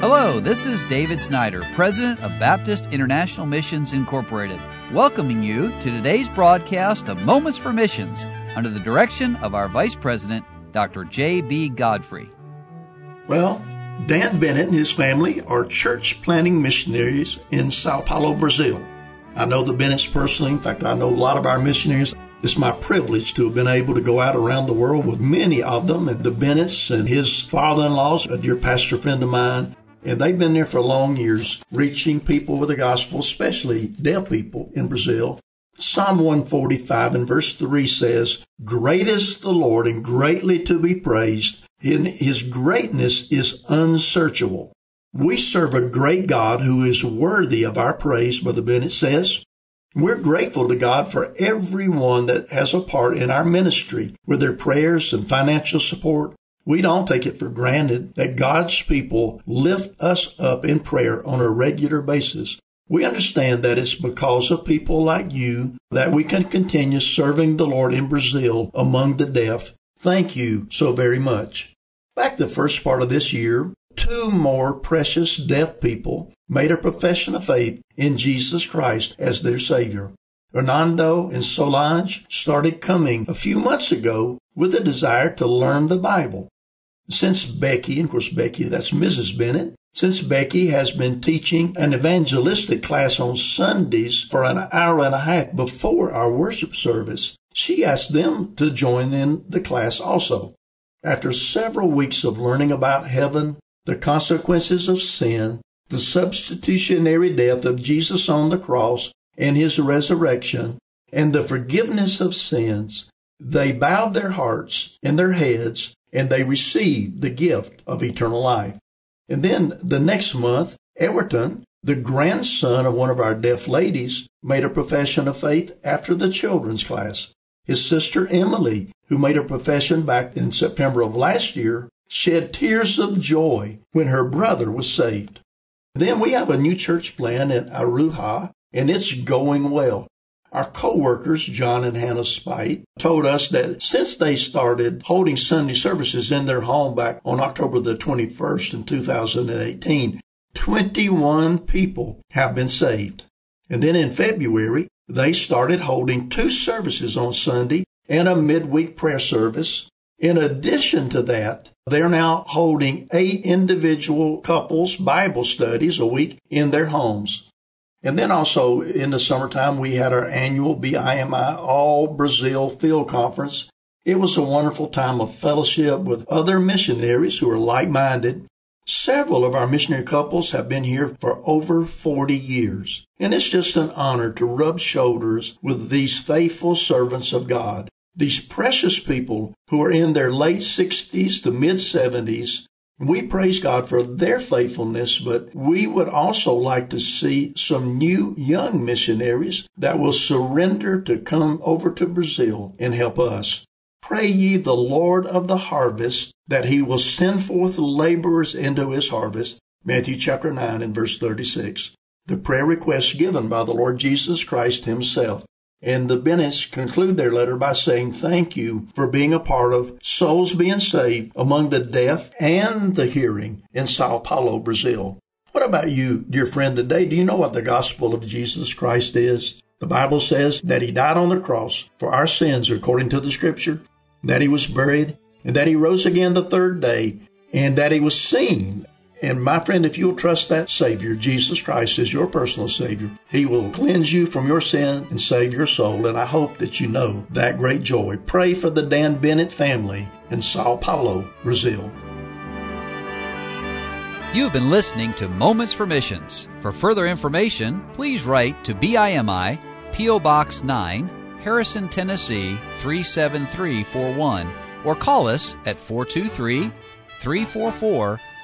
Hello, this is David Snyder, President of Baptist International Missions Incorporated, welcoming you to today's broadcast of Moments for Missions under the direction of our Vice President, Dr. J.B. Godfrey. Well, Dan Bennett and his family are church planting missionaries in Sao Paulo, Brazil. I know the Bennetts personally. In fact, I know a lot of our missionaries. It's my privilege to have been able to go out around the world with many of them. And the Bennetts and his father-in-law's a dear pastor friend of mine. And they've been there for long years, reaching people with the gospel, especially deaf people in Brazil. Psalm 145 and verse 3 says, Great is the Lord and greatly to be praised. In his greatness is unsearchable. We serve a great God who is worthy of our praise, Brother Bennett says. We're grateful to God for everyone that has a part in our ministry with their prayers and financial support. We don't take it for granted that God's people lift us up in prayer on a regular basis. We understand that it's because of people like you that we can continue serving the Lord in Brazil among the deaf. Thank you so very much. Back the first part of this year, two more precious deaf people made a profession of faith in Jesus Christ as their Savior. Hernando and Solange started coming a few months ago with a desire to learn the Bible. Since Becky, and of course Becky, that's Mrs. Bennett, since Becky has been teaching an evangelistic class on Sundays for an hour and a half before our worship service, she asked them to join in the class also. After several weeks of learning about heaven, the consequences of sin, the substitutionary death of Jesus on the cross and his resurrection, and the forgiveness of sins, they bowed their hearts and their heads and they received the gift of eternal life. And then the next month, Everton, the grandson of one of our deaf ladies, made a profession of faith after the children's class. His sister Emily, who made a profession back in September of last year, shed tears of joy when her brother was saved. Then we have a new church plan in Arujá, and it's going well. Our co-workers, John and Hannah Spite, told us that since they started holding Sunday services in their home back on October the 21st in 2018, 21 people have been saved. And then in February, they started holding two services on Sunday and a midweek prayer service. In addition to that, they're now holding eight individual couples Bible studies a week in their homes. And then also in the summertime, we had our annual BIMI All Brazil Field Conference. It was a wonderful time of fellowship with other missionaries who are like-minded. Several of our missionary couples have been here for over 40 years. And it's just an honor to rub shoulders with these faithful servants of God. These precious people who are in their late 60s to mid 70s we praise God for their faithfulness, but we would also like to see some new young missionaries that will surrender to come over to Brazil and help us. Pray ye the Lord of the harvest that he will send forth laborers into his harvest. Matthew chapter 9 and verse 36. The prayer request given by the Lord Jesus Christ himself. And the Bennetts conclude their letter by saying thank you for being a part of souls being saved among the deaf and the hearing in Sao Paulo, Brazil. What about you, dear friend, today? Do you know what the gospel of Jesus Christ is? The Bible says that he died on the cross for our sins according to the scripture, that he was buried, and that he rose again the third day, and that he was seen and my friend, if you'll trust that Savior, Jesus Christ, as your personal Savior, He will cleanse you from your sin and save your soul. And I hope that you know that great joy. Pray for the Dan Bennett family in Sao Paulo, Brazil. You've been listening to Moments for Missions. For further information, please write to BIMI, P.O. Box 9, Harrison, Tennessee 37341, or call us at 423 344